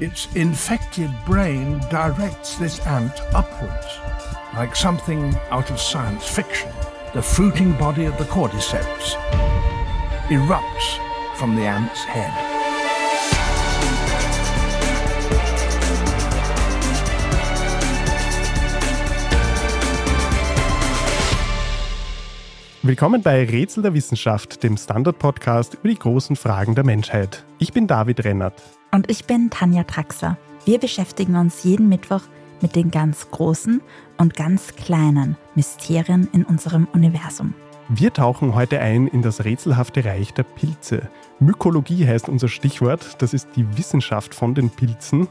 Its infected brain directs this ant upwards, like something out of science fiction. The fruiting body of the cordyceps erupts from the ant's head. Willkommen bei Rätsel der Wissenschaft, dem Standard-Podcast über die großen Fragen der Menschheit. Ich bin David Rennert. Und ich bin Tanja Traxler. Wir beschäftigen uns jeden Mittwoch mit den ganz großen und ganz kleinen Mysterien in unserem Universum. Wir tauchen heute ein in das rätselhafte Reich der Pilze. Mykologie heißt unser Stichwort. Das ist die Wissenschaft von den Pilzen.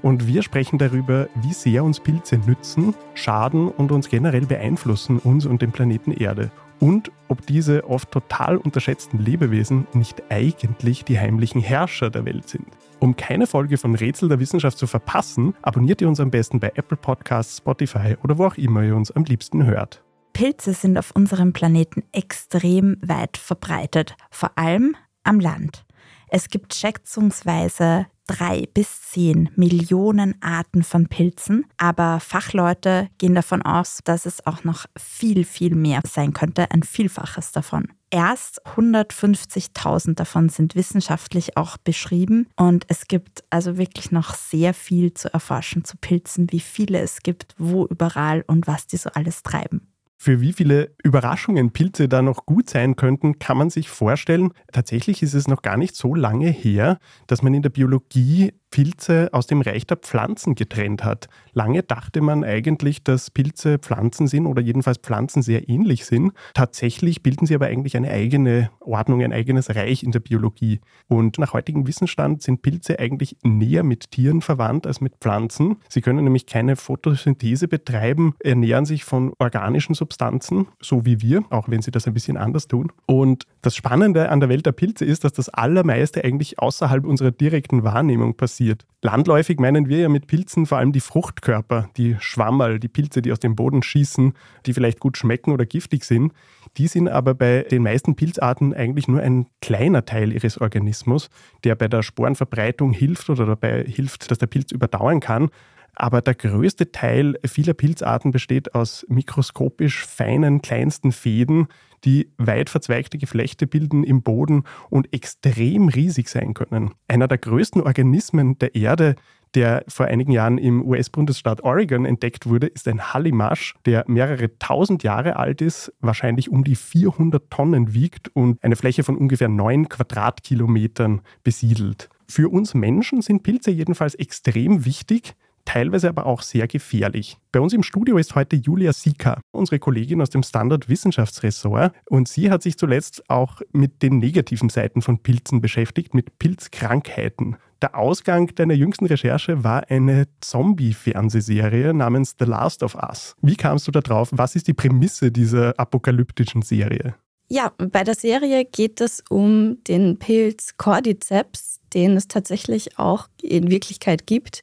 Und wir sprechen darüber, wie sehr uns Pilze nützen, schaden und uns generell beeinflussen, uns und den Planeten Erde und ob diese oft total unterschätzten Lebewesen nicht eigentlich die heimlichen Herrscher der Welt sind. Um keine Folge von Rätsel der Wissenschaft zu verpassen, abonniert ihr uns am besten bei Apple Podcasts, Spotify oder wo auch immer ihr uns am liebsten hört. Pilze sind auf unserem Planeten extrem weit verbreitet, vor allem am Land. Es gibt schätzungsweise drei bis zehn Millionen Arten von Pilzen, aber Fachleute gehen davon aus, dass es auch noch viel, viel mehr sein könnte, ein Vielfaches davon. Erst 150.000 davon sind wissenschaftlich auch beschrieben und es gibt also wirklich noch sehr viel zu erforschen zu Pilzen, wie viele es gibt, wo überall und was die so alles treiben. Für wie viele Überraschungen Pilze da noch gut sein könnten, kann man sich vorstellen. Tatsächlich ist es noch gar nicht so lange her, dass man in der Biologie Pilze aus dem Reich der Pflanzen getrennt hat. Lange dachte man eigentlich, dass Pilze Pflanzen sind oder jedenfalls Pflanzen sehr ähnlich sind. Tatsächlich bilden sie aber eigentlich eine eigene Ordnung, ein eigenes Reich in der Biologie. Und nach heutigem Wissensstand sind Pilze eigentlich näher mit Tieren verwandt als mit Pflanzen. Sie können nämlich keine Photosynthese betreiben, ernähren sich von organischen Substanzen, so wie wir, auch wenn sie das ein bisschen anders tun. Und das Spannende an der Welt der Pilze ist, dass das Allermeiste eigentlich außerhalb unserer direkten Wahrnehmung passiert passiert. Landläufig meinen wir ja mit Pilzen vor allem die Fruchtkörper, die Schwammerl, die Pilze, die aus dem Boden schießen, die vielleicht gut schmecken oder giftig sind. Die sind aber bei den meisten Pilzarten eigentlich nur ein kleiner Teil ihres Organismus, der bei der Sporenverbreitung hilft oder dabei hilft, dass der Pilz überdauern kann. Aber der größte Teil vieler Pilzarten besteht aus mikroskopisch feinen, kleinsten Fäden, die weit verzweigte Geflechte bilden im Boden und extrem riesig sein können. Einer der größten Organismen der Erde, der vor einigen Jahren im US-Bundesstaat Oregon entdeckt wurde, ist ein Hallimasch, der mehrere tausend Jahre alt ist, wahrscheinlich um die 400 Tonnen wiegt und eine Fläche von ungefähr neun Quadratkilometern besiedelt. Für uns Menschen sind Pilze jedenfalls extrem wichtig, teilweise aber auch sehr gefährlich. Bei uns im Studio ist heute Julia Sieker, unsere Kollegin aus dem Standard Wissenschaftsressort. Und sie hat sich zuletzt auch mit den negativen Seiten von Pilzen beschäftigt, mit Pilzkrankheiten. Der Ausgang deiner jüngsten Recherche war eine Zombie-Fernsehserie namens The Last of Us. Wie kamst du da drauf? Was ist die Prämisse dieser apokalyptischen Serie? Ja, bei der Serie geht es um den Pilz Cordyceps, den es tatsächlich auch in Wirklichkeit gibt.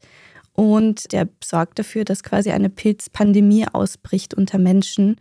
Und der sorgt dafür, dass quasi eine Pilzpandemie ausbricht unter Menschen.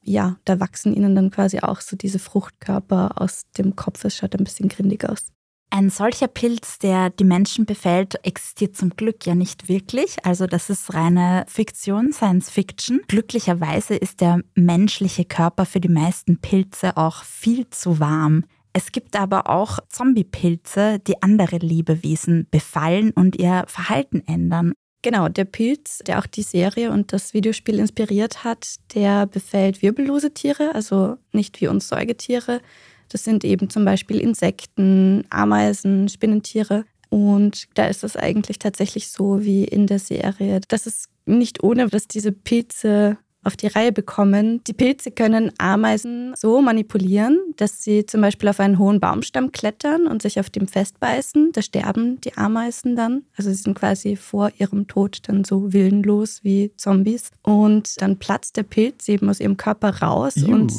Ja, da wachsen ihnen dann quasi auch so diese Fruchtkörper aus dem Kopf. Es schaut ein bisschen grindig aus. Ein solcher Pilz, der die Menschen befällt, existiert zum Glück ja nicht wirklich. Also das ist reine Fiktion, Science Fiction. Glücklicherweise ist der menschliche Körper für die meisten Pilze auch viel zu warm. Es gibt aber auch Zombiepilze, die andere Lebewesen befallen und ihr Verhalten ändern. Genau, der Pilz, der auch die Serie und das Videospiel inspiriert hat, der befällt wirbellose Tiere, also nicht wie uns Säugetiere. Das sind eben zum Beispiel Insekten, Ameisen, Spinnentiere. Und da ist es eigentlich tatsächlich so wie in der Serie. Das ist nicht ohne, dass diese Pilze auf die Reihe bekommen. Die Pilze können Ameisen so manipulieren, dass sie zum Beispiel auf einen hohen Baumstamm klettern und sich auf dem festbeißen. Da sterben die Ameisen dann. Also sie sind quasi vor ihrem Tod dann so willenlos wie Zombies. Und dann platzt der Pilz eben aus ihrem Körper raus Juh. und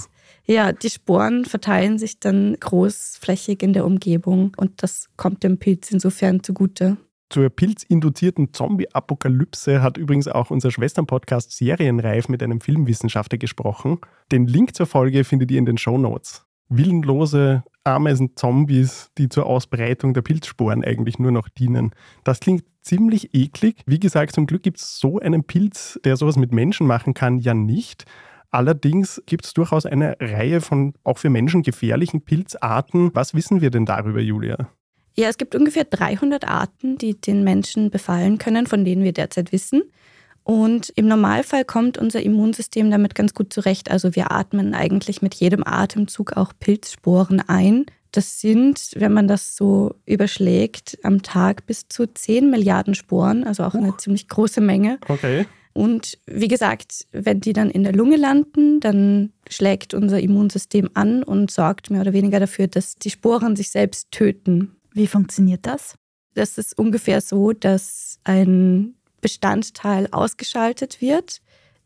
ja, die Sporen verteilen sich dann großflächig in der Umgebung und das kommt dem Pilz insofern zugute. Zur pilzinduzierten Zombie-Apokalypse hat übrigens auch unser Schwestern-Podcast Serienreif mit einem Filmwissenschaftler gesprochen. Den Link zur Folge findet ihr in den Show Notes. willenlose Ameisen-Zombies, die zur Ausbreitung der Pilzsporen eigentlich nur noch dienen. Das klingt ziemlich eklig. Wie gesagt, zum Glück gibt es so einen Pilz, der sowas mit Menschen machen kann, ja nicht. Allerdings gibt es durchaus eine Reihe von auch für Menschen gefährlichen Pilzarten. Was wissen wir denn darüber, Julia? Ja, es gibt ungefähr 300 Arten, die den Menschen befallen können, von denen wir derzeit wissen. Und im Normalfall kommt unser Immunsystem damit ganz gut zurecht. Also wir atmen eigentlich mit jedem Atemzug auch Pilzsporen ein. Das sind, wenn man das so überschlägt, am Tag bis zu 10 Milliarden Sporen, also auch eine ziemlich große Menge. Okay. Und wie gesagt, wenn die dann in der Lunge landen, dann schlägt unser Immunsystem an und sorgt mehr oder weniger dafür, dass die Sporen sich selbst töten. Wie funktioniert das? Das ist ungefähr so, dass ein Bestandteil ausgeschaltet wird,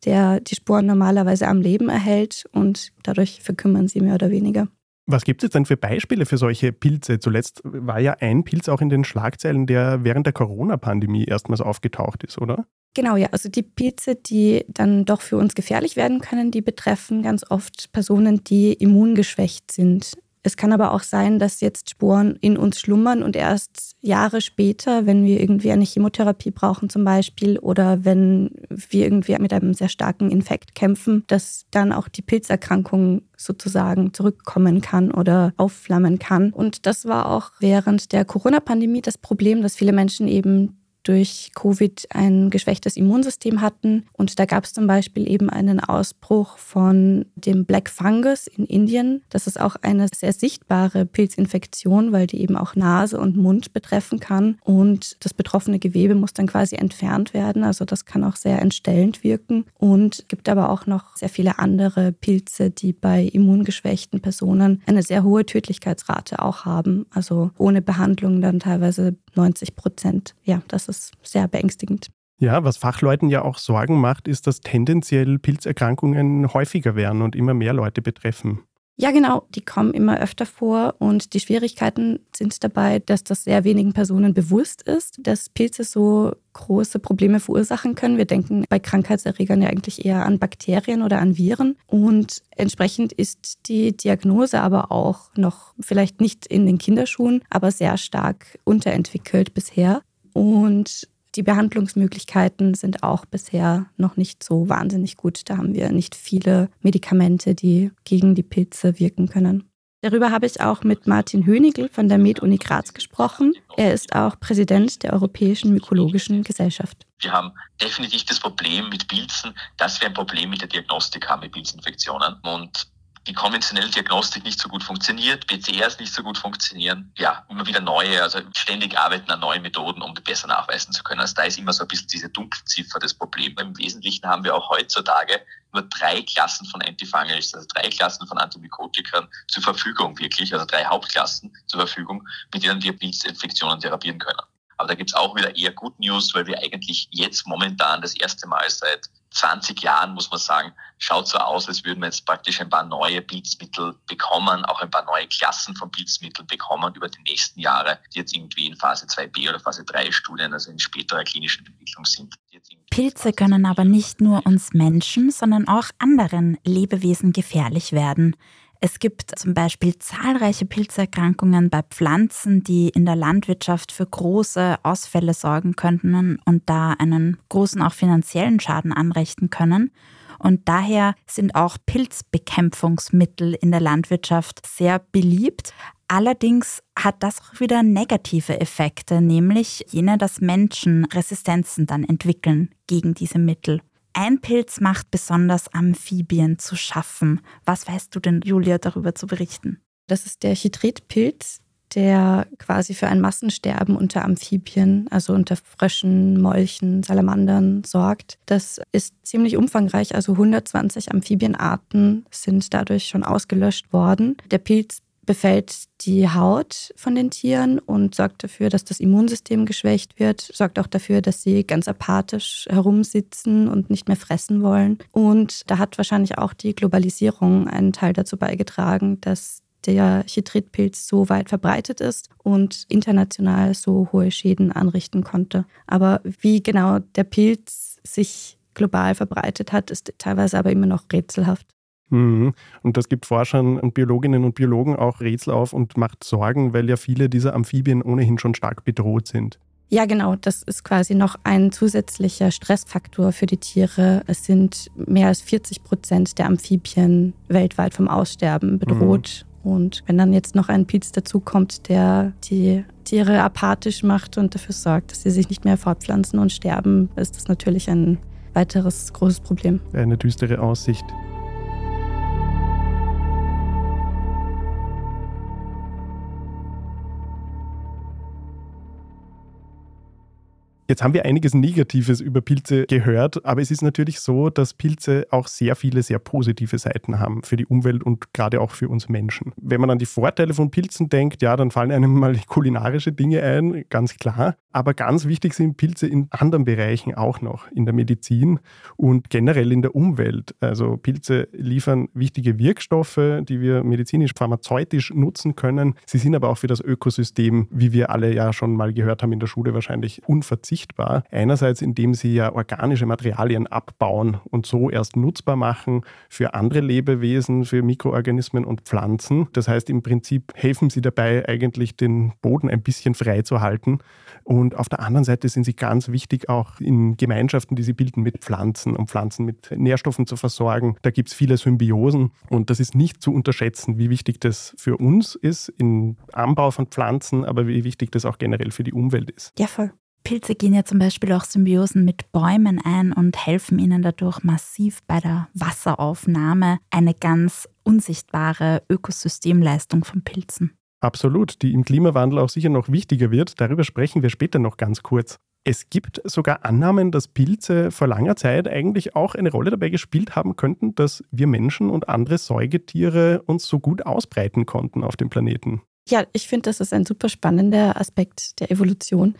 der die Sporen normalerweise am Leben erhält und dadurch verkümmern sie mehr oder weniger. Was gibt es denn für Beispiele für solche Pilze? Zuletzt war ja ein Pilz auch in den Schlagzeilen, der während der Corona-Pandemie erstmals aufgetaucht ist, oder? Genau, ja. Also die Pilze, die dann doch für uns gefährlich werden können, die betreffen ganz oft Personen, die immungeschwächt sind. Es kann aber auch sein, dass jetzt Sporen in uns schlummern und erst Jahre später, wenn wir irgendwie eine Chemotherapie brauchen zum Beispiel oder wenn wir irgendwie mit einem sehr starken Infekt kämpfen, dass dann auch die Pilzerkrankung sozusagen zurückkommen kann oder aufflammen kann. Und das war auch während der Corona-Pandemie das Problem, dass viele Menschen eben durch Covid ein geschwächtes Immunsystem hatten. Und da gab es zum Beispiel eben einen Ausbruch von dem Black Fungus in Indien. Das ist auch eine sehr sichtbare Pilzinfektion, weil die eben auch Nase und Mund betreffen kann. Und das betroffene Gewebe muss dann quasi entfernt werden. Also das kann auch sehr entstellend wirken. Und gibt aber auch noch sehr viele andere Pilze, die bei immungeschwächten Personen eine sehr hohe Tödlichkeitsrate auch haben. Also ohne Behandlung dann teilweise 90 Prozent. Ja, das ist sehr beängstigend. Ja, was Fachleuten ja auch Sorgen macht, ist, dass tendenziell Pilzerkrankungen häufiger werden und immer mehr Leute betreffen. Ja, genau, die kommen immer öfter vor und die Schwierigkeiten sind dabei, dass das sehr wenigen Personen bewusst ist, dass Pilze so große Probleme verursachen können. Wir denken bei Krankheitserregern ja eigentlich eher an Bakterien oder an Viren und entsprechend ist die Diagnose aber auch noch vielleicht nicht in den Kinderschuhen, aber sehr stark unterentwickelt bisher. Und die Behandlungsmöglichkeiten sind auch bisher noch nicht so wahnsinnig gut. Da haben wir nicht viele Medikamente, die gegen die Pilze wirken können. Darüber habe ich auch mit Martin Hönigl von der Med-Uni Graz gesprochen. Er ist auch Präsident der Europäischen Mykologischen Gesellschaft. Wir haben definitiv das Problem mit Pilzen, dass wir ein Problem mit der Diagnostik haben mit Pilzinfektionen. Und die konventionelle Diagnostik nicht so gut funktioniert, PCRs nicht so gut funktionieren. Ja, immer wieder neue, also ständig arbeiten an neuen Methoden, um besser nachweisen zu können. Also da ist immer so ein bisschen diese Dunkelziffer des Problems. Im Wesentlichen haben wir auch heutzutage nur drei Klassen von Antifungals, also drei Klassen von Antimykotikern zur Verfügung wirklich, also drei Hauptklassen zur Verfügung, mit denen wir Pilzinfektionen therapieren können. Aber da gibt's auch wieder eher Good News, weil wir eigentlich jetzt momentan das erste Mal seit 20 Jahren, muss man sagen, schaut so aus, als würden wir jetzt praktisch ein paar neue Pilzmittel bekommen, auch ein paar neue Klassen von Pilzmitteln bekommen über die nächsten Jahre, die jetzt irgendwie in Phase 2b oder Phase 3 Studien, also in späterer klinischen Entwicklung sind. Pilze können aber nicht nur uns Menschen, sondern auch anderen Lebewesen gefährlich werden. Es gibt zum Beispiel zahlreiche Pilzerkrankungen bei Pflanzen, die in der Landwirtschaft für große Ausfälle sorgen könnten und da einen großen auch finanziellen Schaden anrichten können. Und daher sind auch Pilzbekämpfungsmittel in der Landwirtschaft sehr beliebt. Allerdings hat das auch wieder negative Effekte, nämlich jene, dass Menschen Resistenzen dann entwickeln gegen diese Mittel. Ein Pilz macht besonders Amphibien zu schaffen. Was weißt du denn, Julia, darüber zu berichten? Das ist der Chitritpilz, der quasi für ein Massensterben unter Amphibien, also unter Fröschen, Molchen, Salamandern sorgt. Das ist ziemlich umfangreich, also 120 Amphibienarten sind dadurch schon ausgelöscht worden. Der Pilz befällt die Haut von den Tieren und sorgt dafür, dass das Immunsystem geschwächt wird, sorgt auch dafür, dass sie ganz apathisch herumsitzen und nicht mehr fressen wollen. Und da hat wahrscheinlich auch die Globalisierung einen Teil dazu beigetragen, dass der Chitritpilz so weit verbreitet ist und international so hohe Schäden anrichten konnte. Aber wie genau der Pilz sich global verbreitet hat, ist teilweise aber immer noch rätselhaft. Mhm. Und das gibt Forschern und Biologinnen und Biologen auch Rätsel auf und macht Sorgen, weil ja viele dieser Amphibien ohnehin schon stark bedroht sind. Ja, genau. Das ist quasi noch ein zusätzlicher Stressfaktor für die Tiere. Es sind mehr als 40 Prozent der Amphibien weltweit vom Aussterben bedroht. Mhm. Und wenn dann jetzt noch ein Pilz dazukommt, der die Tiere apathisch macht und dafür sorgt, dass sie sich nicht mehr fortpflanzen und sterben, ist das natürlich ein weiteres großes Problem. Eine düstere Aussicht. Jetzt haben wir einiges Negatives über Pilze gehört, aber es ist natürlich so, dass Pilze auch sehr viele sehr positive Seiten haben für die Umwelt und gerade auch für uns Menschen. Wenn man an die Vorteile von Pilzen denkt, ja, dann fallen einem mal kulinarische Dinge ein, ganz klar. Aber ganz wichtig sind Pilze in anderen Bereichen auch noch, in der Medizin und generell in der Umwelt. Also Pilze liefern wichtige Wirkstoffe, die wir medizinisch, pharmazeutisch nutzen können. Sie sind aber auch für das Ökosystem, wie wir alle ja schon mal gehört haben in der Schule, wahrscheinlich unverzichtbar sichtbar. Einerseits, indem sie ja organische Materialien abbauen und so erst nutzbar machen für andere Lebewesen, für Mikroorganismen und Pflanzen. Das heißt, im Prinzip helfen sie dabei, eigentlich den Boden ein bisschen frei zu halten. Und auf der anderen Seite sind sie ganz wichtig auch in Gemeinschaften, die sie bilden mit Pflanzen, um Pflanzen mit Nährstoffen zu versorgen. Da gibt es viele Symbiosen und das ist nicht zu unterschätzen, wie wichtig das für uns ist im Anbau von Pflanzen, aber wie wichtig das auch generell für die Umwelt ist. Ja, voll. Pilze gehen ja zum Beispiel auch Symbiosen mit Bäumen ein und helfen ihnen dadurch massiv bei der Wasseraufnahme. Eine ganz unsichtbare Ökosystemleistung von Pilzen. Absolut, die im Klimawandel auch sicher noch wichtiger wird. Darüber sprechen wir später noch ganz kurz. Es gibt sogar Annahmen, dass Pilze vor langer Zeit eigentlich auch eine Rolle dabei gespielt haben könnten, dass wir Menschen und andere Säugetiere uns so gut ausbreiten konnten auf dem Planeten. Ja, ich finde, das ist ein super spannender Aspekt der Evolution.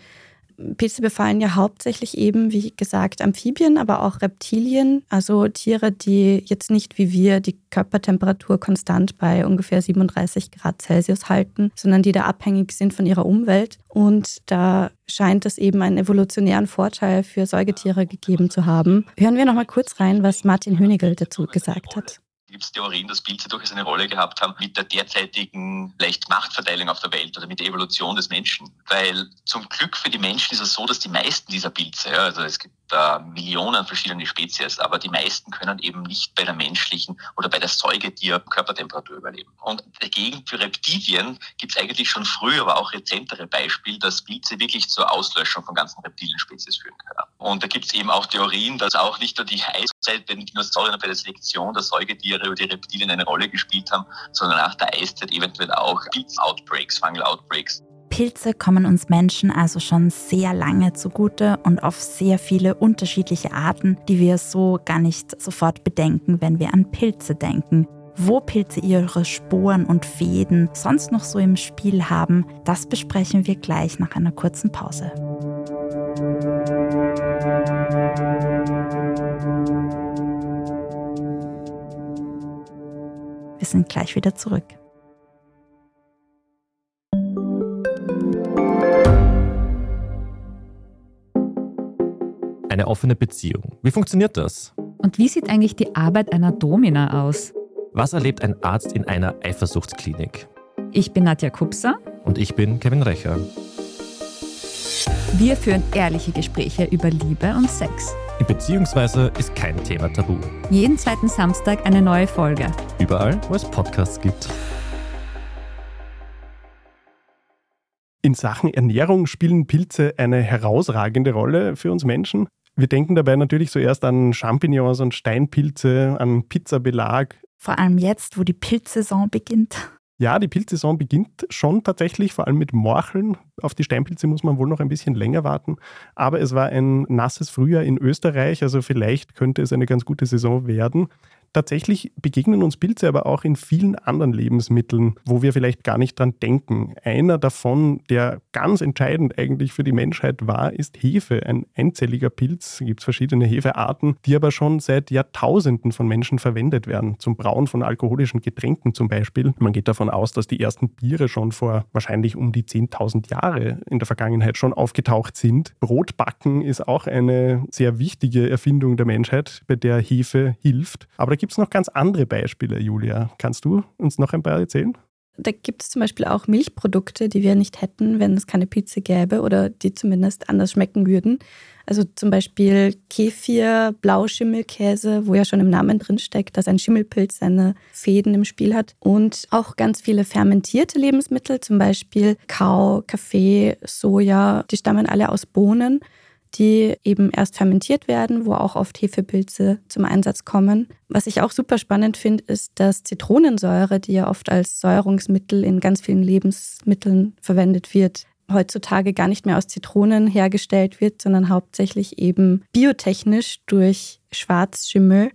Pilze befallen ja hauptsächlich eben, wie gesagt, Amphibien, aber auch Reptilien, also Tiere, die jetzt nicht wie wir die Körpertemperatur konstant bei ungefähr 37 Grad Celsius halten, sondern die da abhängig sind von ihrer Umwelt. Und da scheint es eben einen evolutionären Vorteil für Säugetiere gegeben zu haben. Hören wir noch mal kurz rein, was Martin Hönigel dazu gesagt hat Theorien, dass Pilze durchaus eine Rolle gehabt haben mit der derzeitigen leicht Machtverteilung auf der Welt oder mit der Evolution des Menschen. Weil zum Glück für die Menschen ist es so, dass die meisten dieser Pilze, ja, also es gibt da Millionen verschiedene Spezies, aber die meisten können eben nicht bei der menschlichen oder bei der Säugetier-Körpertemperatur überleben. Und dagegen für Reptilien gibt es eigentlich schon früher, aber auch rezentere Beispiele, dass Pilze wirklich zur Auslöschung von ganzen Reptilienspezies führen können. Und da gibt es eben auch Theorien, dass auch nicht nur die Eiszeit bei den Dinosauriern bei der Selektion der Säugetiere oder die Reptilien eine Rolle gespielt haben, sondern nach der Eiszeit eventuell auch Pilz-Outbreaks, Fungal-Outbreaks Pilze kommen uns Menschen also schon sehr lange zugute und auf sehr viele unterschiedliche Arten, die wir so gar nicht sofort bedenken, wenn wir an Pilze denken. Wo Pilze ihre Sporen und Fäden sonst noch so im Spiel haben, das besprechen wir gleich nach einer kurzen Pause. Wir sind gleich wieder zurück. Eine offene Beziehung. Wie funktioniert das? Und wie sieht eigentlich die Arbeit einer Domina aus? Was erlebt ein Arzt in einer Eifersuchtsklinik? Ich bin Nadja Kupser. Und ich bin Kevin Recher. Wir führen ehrliche Gespräche über Liebe und Sex. Beziehungsweise ist kein Thema tabu. Jeden zweiten Samstag eine neue Folge. Überall, wo es Podcasts gibt. In Sachen Ernährung spielen Pilze eine herausragende Rolle für uns Menschen. Wir denken dabei natürlich zuerst an Champignons und Steinpilze, an Pizzabelag. Vor allem jetzt, wo die Pilzsaison beginnt. Ja, die Pilzsaison beginnt schon tatsächlich, vor allem mit Morcheln. Auf die Steinpilze muss man wohl noch ein bisschen länger warten. Aber es war ein nasses Frühjahr in Österreich, also vielleicht könnte es eine ganz gute Saison werden. Tatsächlich begegnen uns Pilze aber auch in vielen anderen Lebensmitteln, wo wir vielleicht gar nicht dran denken. Einer davon, der ganz entscheidend eigentlich für die Menschheit war, ist Hefe, ein einzelliger Pilz. Es gibt verschiedene Hefearten, die aber schon seit Jahrtausenden von Menschen verwendet werden, zum Brauen von alkoholischen Getränken zum Beispiel. Man geht davon aus, dass die ersten Biere schon vor wahrscheinlich um die 10.000 Jahre in der Vergangenheit schon aufgetaucht sind. Brotbacken ist auch eine sehr wichtige Erfindung der Menschheit, bei der Hefe hilft. Aber gibt es noch ganz andere Beispiele, Julia. Kannst du uns noch ein paar erzählen? Da gibt es zum Beispiel auch Milchprodukte, die wir nicht hätten, wenn es keine Pizza gäbe oder die zumindest anders schmecken würden. Also zum Beispiel Kefir, Blauschimmelkäse, wo ja schon im Namen drin steckt, dass ein Schimmelpilz seine Fäden im Spiel hat. Und auch ganz viele fermentierte Lebensmittel, zum Beispiel Kakao, Kaffee, Soja, die stammen alle aus Bohnen die eben erst fermentiert werden, wo auch oft Hefepilze zum Einsatz kommen. Was ich auch super spannend finde, ist, dass Zitronensäure, die ja oft als Säuerungsmittel in ganz vielen Lebensmitteln verwendet wird, heutzutage gar nicht mehr aus Zitronen hergestellt wird, sondern hauptsächlich eben biotechnisch durch Schwarzschimmel.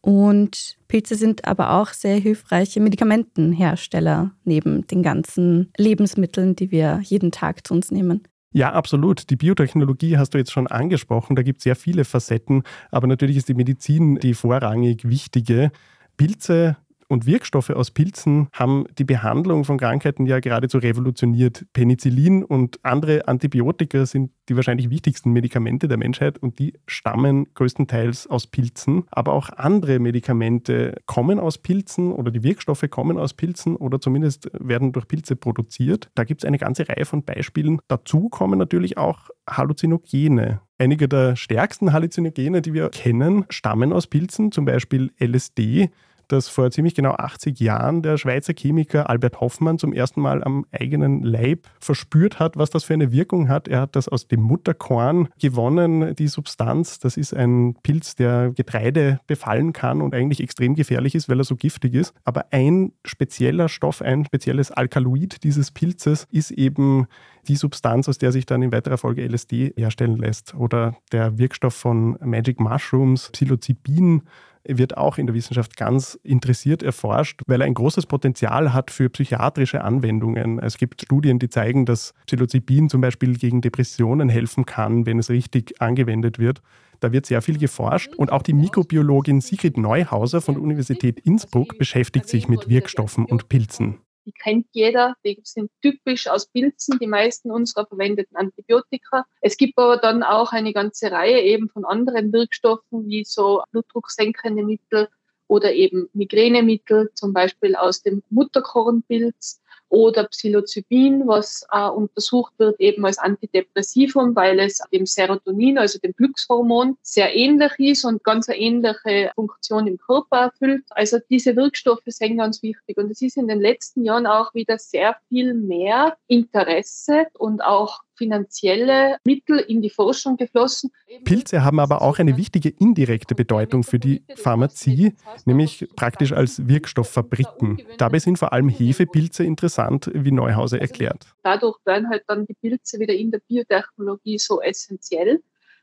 Und Pilze sind aber auch sehr hilfreiche Medikamentenhersteller neben den ganzen Lebensmitteln, die wir jeden Tag zu uns nehmen. Ja, absolut. Die Biotechnologie hast du jetzt schon angesprochen. Da gibt es sehr viele Facetten, aber natürlich ist die Medizin die vorrangig wichtige. Pilze und Wirkstoffe aus Pilzen haben die Behandlung von Krankheiten ja geradezu revolutioniert. Penicillin und andere Antibiotika sind die wahrscheinlich wichtigsten Medikamente der Menschheit und die stammen größtenteils aus Pilzen. Aber auch andere Medikamente kommen aus Pilzen oder die Wirkstoffe kommen aus Pilzen oder zumindest werden durch Pilze produziert. Da gibt es eine ganze Reihe von Beispielen. Dazu kommen natürlich auch Halluzinogene. Einige der stärksten Halluzinogene, die wir kennen, stammen aus Pilzen, zum Beispiel LSD dass vor ziemlich genau 80 Jahren der Schweizer Chemiker Albert Hoffmann zum ersten Mal am eigenen Leib verspürt hat, was das für eine Wirkung hat. Er hat das aus dem Mutterkorn gewonnen, die Substanz. Das ist ein Pilz, der Getreide befallen kann und eigentlich extrem gefährlich ist, weil er so giftig ist. Aber ein spezieller Stoff, ein spezielles Alkaloid dieses Pilzes ist eben die Substanz, aus der sich dann in weiterer Folge LSD herstellen lässt. Oder der Wirkstoff von Magic Mushrooms, Psilocybin, wird auch in der Wissenschaft ganz interessiert erforscht, weil er ein großes Potenzial hat für psychiatrische Anwendungen. Es gibt Studien, die zeigen, dass Psilocybin zum Beispiel gegen Depressionen helfen kann, wenn es richtig angewendet wird. Da wird sehr viel geforscht und auch die Mikrobiologin Sigrid Neuhauser von der Universität Innsbruck beschäftigt sich mit Wirkstoffen und Pilzen. Die kennt jeder, die sind typisch aus Pilzen, die meisten unserer verwendeten Antibiotika. Es gibt aber dann auch eine ganze Reihe eben von anderen Wirkstoffen, wie so blutdrucksenkende Mittel oder eben Migränemittel, zum Beispiel aus dem Mutterkornpilz oder Psilocybin, was äh, untersucht wird eben als Antidepressivum, weil es dem Serotonin, also dem Glückshormon, sehr ähnlich ist und ganz eine ähnliche Funktion im Körper erfüllt. Also diese Wirkstoffe sind ganz wichtig und es ist in den letzten Jahren auch wieder sehr viel mehr Interesse und auch finanzielle Mittel in die Forschung geflossen. Pilze haben aber auch eine wichtige indirekte Bedeutung für die Pharmazie, nämlich praktisch als Wirkstofffabriken. Dabei sind vor allem Hefepilze interessant, wie Neuhauser erklärt. Dadurch werden halt dann die Pilze wieder in der Biotechnologie so essentiell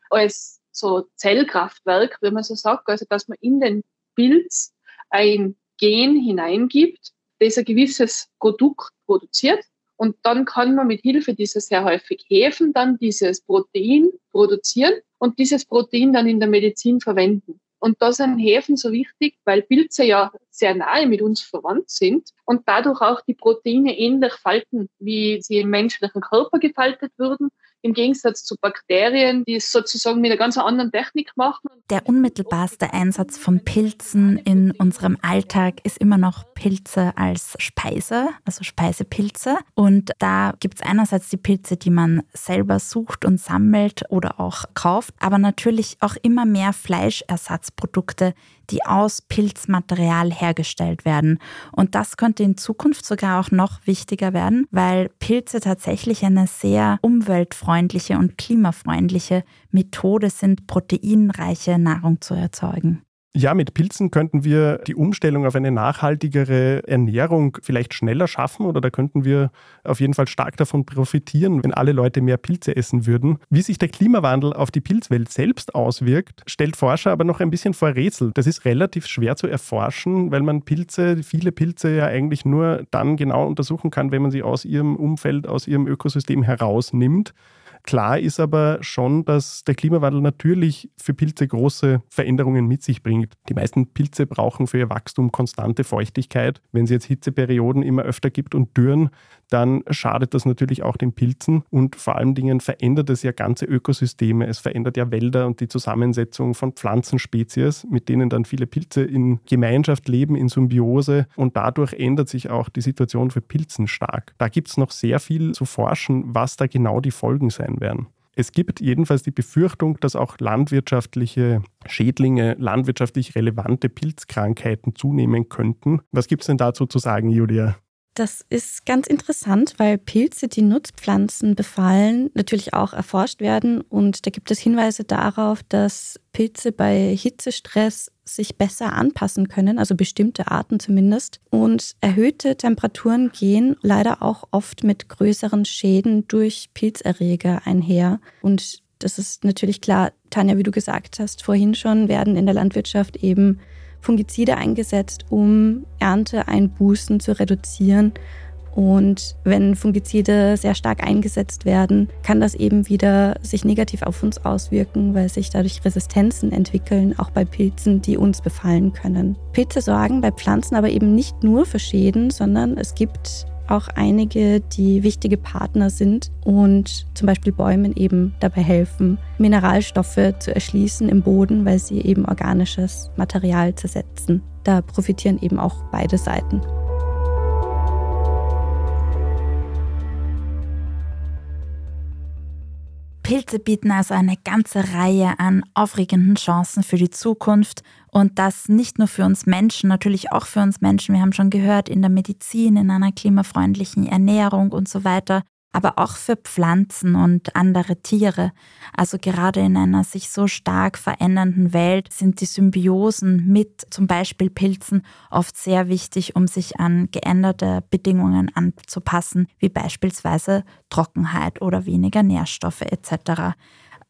als so Zellkraftwerk, wenn man so sagt, also dass man in den Pilz ein Gen hineingibt, das ein gewisses Produkt produziert und dann kann man mit Hilfe dieser sehr häufig Hefen dann dieses Protein produzieren und dieses Protein dann in der Medizin verwenden. Und da sind Hefen so wichtig, weil Pilze ja sehr nahe mit uns verwandt sind und dadurch auch die Proteine ähnlich falten, wie sie im menschlichen Körper gefaltet würden im Gegensatz zu Bakterien, die es sozusagen mit einer ganz anderen Technik machen. Der unmittelbarste Einsatz von Pilzen in unserem Alltag ist immer noch Pilze als Speise, also Speisepilze. Und da gibt es einerseits die Pilze, die man selber sucht und sammelt oder auch kauft, aber natürlich auch immer mehr Fleischersatzprodukte, die aus Pilzmaterial hergestellt werden. Und das könnte in Zukunft sogar auch noch wichtiger werden, weil Pilze tatsächlich eine sehr umweltfreundliche und klimafreundliche Methode sind, proteinreiche Nahrung zu erzeugen. Ja, mit Pilzen könnten wir die Umstellung auf eine nachhaltigere Ernährung vielleicht schneller schaffen oder da könnten wir auf jeden Fall stark davon profitieren, wenn alle Leute mehr Pilze essen würden. Wie sich der Klimawandel auf die Pilzwelt selbst auswirkt, stellt Forscher aber noch ein bisschen vor Rätsel. Das ist relativ schwer zu erforschen, weil man Pilze, viele Pilze ja eigentlich nur dann genau untersuchen kann, wenn man sie aus ihrem Umfeld, aus ihrem Ökosystem herausnimmt. Klar ist aber schon, dass der Klimawandel natürlich für Pilze große Veränderungen mit sich bringt. Die meisten Pilze brauchen für ihr Wachstum konstante Feuchtigkeit. Wenn es jetzt Hitzeperioden immer öfter gibt und Dürren, dann schadet das natürlich auch den Pilzen und vor allen Dingen verändert es ja ganze Ökosysteme. Es verändert ja Wälder und die Zusammensetzung von Pflanzenspezies, mit denen dann viele Pilze in Gemeinschaft leben, in Symbiose und dadurch ändert sich auch die Situation für Pilzen stark. Da gibt es noch sehr viel zu forschen, was da genau die Folgen sein werden. Es gibt jedenfalls die Befürchtung, dass auch landwirtschaftliche Schädlinge, landwirtschaftlich relevante Pilzkrankheiten zunehmen könnten. Was gibt es denn dazu zu sagen, Julia? Das ist ganz interessant, weil Pilze, die Nutzpflanzen befallen, natürlich auch erforscht werden. Und da gibt es Hinweise darauf, dass Pilze bei Hitzestress sich besser anpassen können, also bestimmte Arten zumindest. Und erhöhte Temperaturen gehen leider auch oft mit größeren Schäden durch Pilzerreger einher. Und das ist natürlich klar, Tanja, wie du gesagt hast, vorhin schon werden in der Landwirtschaft eben Fungizide eingesetzt, um Ernteeinbußen zu reduzieren. Und wenn Fungizide sehr stark eingesetzt werden, kann das eben wieder sich negativ auf uns auswirken, weil sich dadurch Resistenzen entwickeln, auch bei Pilzen, die uns befallen können. Pilze sorgen bei Pflanzen aber eben nicht nur für Schäden, sondern es gibt auch einige, die wichtige Partner sind und zum Beispiel Bäumen eben dabei helfen, Mineralstoffe zu erschließen im Boden, weil sie eben organisches Material zersetzen. Da profitieren eben auch beide Seiten. Pilze bieten also eine ganze Reihe an aufregenden Chancen für die Zukunft und das nicht nur für uns Menschen, natürlich auch für uns Menschen. Wir haben schon gehört, in der Medizin, in einer klimafreundlichen Ernährung und so weiter aber auch für Pflanzen und andere Tiere. Also gerade in einer sich so stark verändernden Welt sind die Symbiosen mit zum Beispiel Pilzen oft sehr wichtig, um sich an geänderte Bedingungen anzupassen, wie beispielsweise Trockenheit oder weniger Nährstoffe etc.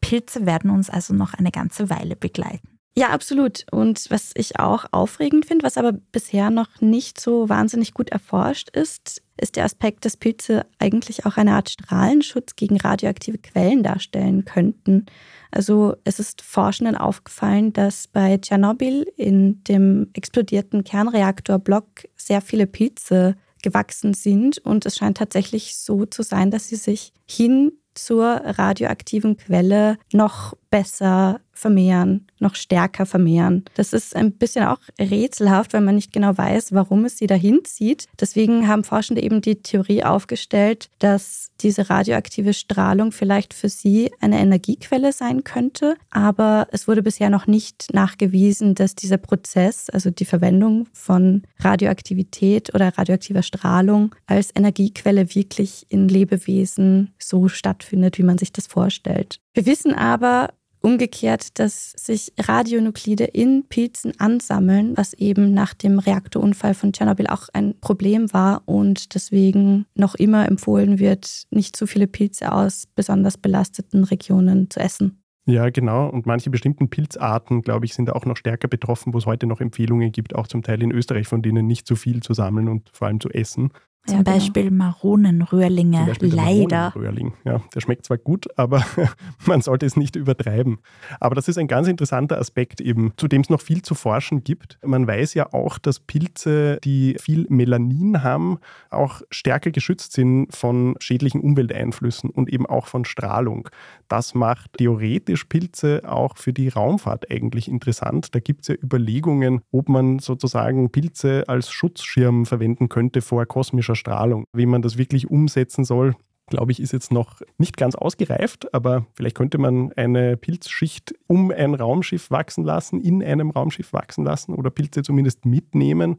Pilze werden uns also noch eine ganze Weile begleiten. Ja, absolut. Und was ich auch aufregend finde, was aber bisher noch nicht so wahnsinnig gut erforscht ist, ist der Aspekt, dass Pilze eigentlich auch eine Art Strahlenschutz gegen radioaktive Quellen darstellen könnten. Also es ist Forschenden aufgefallen, dass bei Tschernobyl in dem explodierten Kernreaktorblock sehr viele Pilze gewachsen sind und es scheint tatsächlich so zu sein, dass sie sich hin zur radioaktiven Quelle noch besser vermehren, noch stärker vermehren. Das ist ein bisschen auch rätselhaft, weil man nicht genau weiß, warum es sie dahin zieht. Deswegen haben Forschende eben die Theorie aufgestellt, dass diese radioaktive Strahlung vielleicht für sie eine Energiequelle sein könnte. Aber es wurde bisher noch nicht nachgewiesen, dass dieser Prozess, also die Verwendung von Radioaktivität oder radioaktiver Strahlung als Energiequelle wirklich in Lebewesen so stattfindet, wie man sich das vorstellt. Wir wissen aber, Umgekehrt, dass sich Radionuklide in Pilzen ansammeln, was eben nach dem Reaktorunfall von Tschernobyl auch ein Problem war und deswegen noch immer empfohlen wird, nicht zu viele Pilze aus besonders belasteten Regionen zu essen. Ja, genau. Und manche bestimmten Pilzarten, glaube ich, sind auch noch stärker betroffen, wo es heute noch Empfehlungen gibt, auch zum Teil in Österreich, von denen nicht zu viel zu sammeln und vor allem zu essen. Zum ja, genau. Beispiel Maronenröhrlinge, Zum Beispiel leider. Maronenröhrling. Ja, der schmeckt zwar gut, aber man sollte es nicht übertreiben. Aber das ist ein ganz interessanter Aspekt eben, zu dem es noch viel zu forschen gibt. Man weiß ja auch, dass Pilze, die viel Melanin haben, auch stärker geschützt sind von schädlichen Umwelteinflüssen und eben auch von Strahlung. Das macht theoretisch Pilze auch für die Raumfahrt eigentlich interessant. Da gibt es ja Überlegungen, ob man sozusagen Pilze als Schutzschirm verwenden könnte vor kosmischer Strahlung. Wie man das wirklich umsetzen soll, glaube ich, ist jetzt noch nicht ganz ausgereift, aber vielleicht könnte man eine Pilzschicht um ein Raumschiff wachsen lassen, in einem Raumschiff wachsen lassen oder Pilze zumindest mitnehmen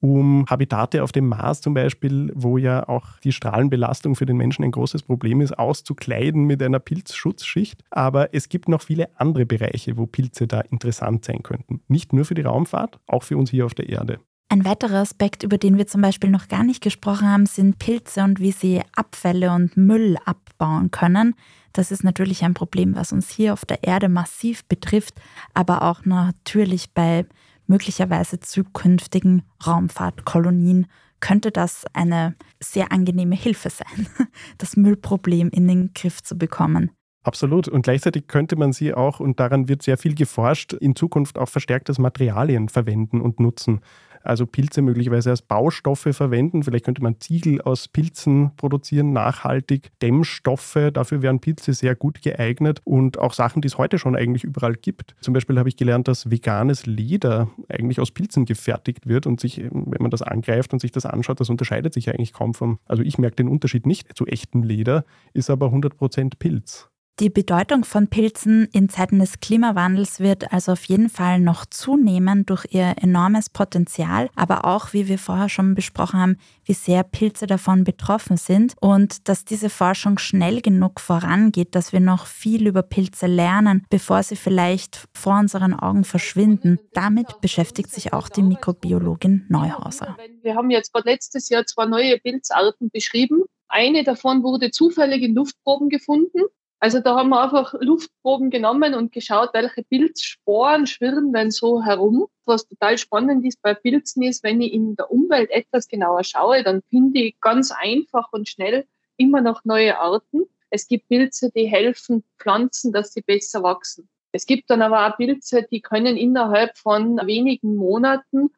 um Habitate auf dem Mars zum Beispiel, wo ja auch die Strahlenbelastung für den Menschen ein großes Problem ist, auszukleiden mit einer Pilzschutzschicht. Aber es gibt noch viele andere Bereiche, wo Pilze da interessant sein könnten. Nicht nur für die Raumfahrt, auch für uns hier auf der Erde. Ein weiterer Aspekt, über den wir zum Beispiel noch gar nicht gesprochen haben, sind Pilze und wie sie Abfälle und Müll abbauen können. Das ist natürlich ein Problem, was uns hier auf der Erde massiv betrifft, aber auch natürlich bei möglicherweise zukünftigen Raumfahrtkolonien könnte das eine sehr angenehme Hilfe sein, das Müllproblem in den Griff zu bekommen. Absolut. Und gleichzeitig könnte man sie auch, und daran wird sehr viel geforscht, in Zukunft auch verstärktes Materialien verwenden und nutzen. Also Pilze möglicherweise als Baustoffe verwenden. Vielleicht könnte man Ziegel aus Pilzen produzieren, nachhaltig, Dämmstoffe, dafür wären Pilze sehr gut geeignet und auch Sachen, die es heute schon eigentlich überall gibt. Zum Beispiel habe ich gelernt, dass veganes Leder eigentlich aus Pilzen gefertigt wird und sich, wenn man das angreift und sich das anschaut, das unterscheidet sich eigentlich kaum vom, also ich merke den Unterschied nicht zu echtem Leder, ist aber 100% Pilz. Die Bedeutung von Pilzen in Zeiten des Klimawandels wird also auf jeden Fall noch zunehmen durch ihr enormes Potenzial, aber auch, wie wir vorher schon besprochen haben, wie sehr Pilze davon betroffen sind und dass diese Forschung schnell genug vorangeht, dass wir noch viel über Pilze lernen, bevor sie vielleicht vor unseren Augen verschwinden. Damit beschäftigt sich auch die Mikrobiologin Neuhauser. Wir haben jetzt gerade letztes Jahr zwei neue Pilzarten beschrieben. Eine davon wurde zufällig in Luftproben gefunden. Also da haben wir einfach Luftproben genommen und geschaut, welche Pilzsporen schwirren denn so herum. Was total spannend ist bei Pilzen ist, wenn ich in der Umwelt etwas genauer schaue, dann finde ich ganz einfach und schnell immer noch neue Arten. Es gibt Pilze, die helfen Pflanzen, dass sie besser wachsen. Es gibt dann aber auch Pilze, die können innerhalb von wenigen Monaten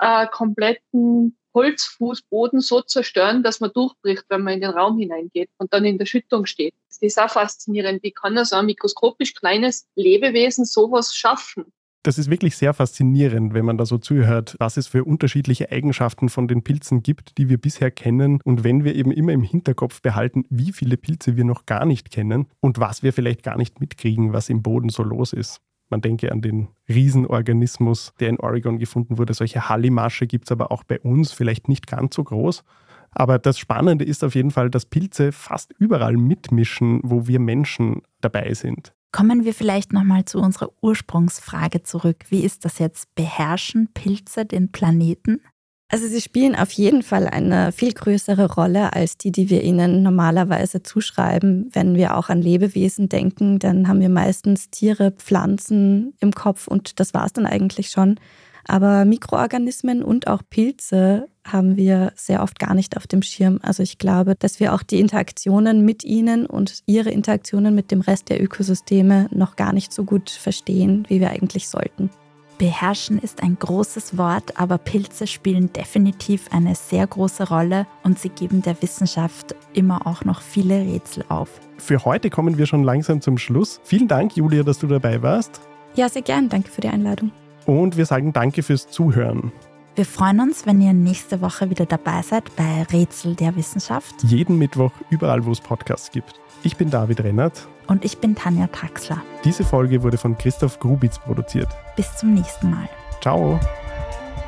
äh, kompletten Holzfußboden so zerstören, dass man durchbricht, wenn man in den Raum hineingeht und dann in der Schüttung steht. Das ist auch faszinierend. Wie kann also ein mikroskopisch kleines Lebewesen sowas schaffen? Das ist wirklich sehr faszinierend, wenn man da so zuhört, was es für unterschiedliche Eigenschaften von den Pilzen gibt, die wir bisher kennen. Und wenn wir eben immer im Hinterkopf behalten, wie viele Pilze wir noch gar nicht kennen und was wir vielleicht gar nicht mitkriegen, was im Boden so los ist. Man denke an den Riesenorganismus, der in Oregon gefunden wurde. Solche Hallimasche gibt es aber auch bei uns, vielleicht nicht ganz so groß. Aber das Spannende ist auf jeden Fall, dass Pilze fast überall mitmischen, wo wir Menschen dabei sind. Kommen wir vielleicht nochmal zu unserer Ursprungsfrage zurück. Wie ist das jetzt? Beherrschen Pilze den Planeten? Also sie spielen auf jeden Fall eine viel größere Rolle als die, die wir ihnen normalerweise zuschreiben. Wenn wir auch an Lebewesen denken, dann haben wir meistens Tiere, Pflanzen im Kopf und das war es dann eigentlich schon. Aber Mikroorganismen und auch Pilze haben wir sehr oft gar nicht auf dem Schirm. Also ich glaube, dass wir auch die Interaktionen mit ihnen und ihre Interaktionen mit dem Rest der Ökosysteme noch gar nicht so gut verstehen, wie wir eigentlich sollten. Beherrschen ist ein großes Wort, aber Pilze spielen definitiv eine sehr große Rolle und sie geben der Wissenschaft immer auch noch viele Rätsel auf. Für heute kommen wir schon langsam zum Schluss. Vielen Dank, Julia, dass du dabei warst. Ja, sehr gern. Danke für die Einladung. Und wir sagen danke fürs Zuhören. Wir freuen uns, wenn ihr nächste Woche wieder dabei seid bei Rätsel der Wissenschaft. Jeden Mittwoch überall, wo es Podcasts gibt. Ich bin David Rennert. Und ich bin Tanja Traxler. Diese Folge wurde von Christoph Grubitz produziert. Bis zum nächsten Mal. Ciao.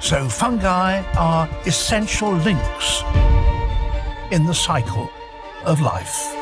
So fungi are essential links in the cycle of life.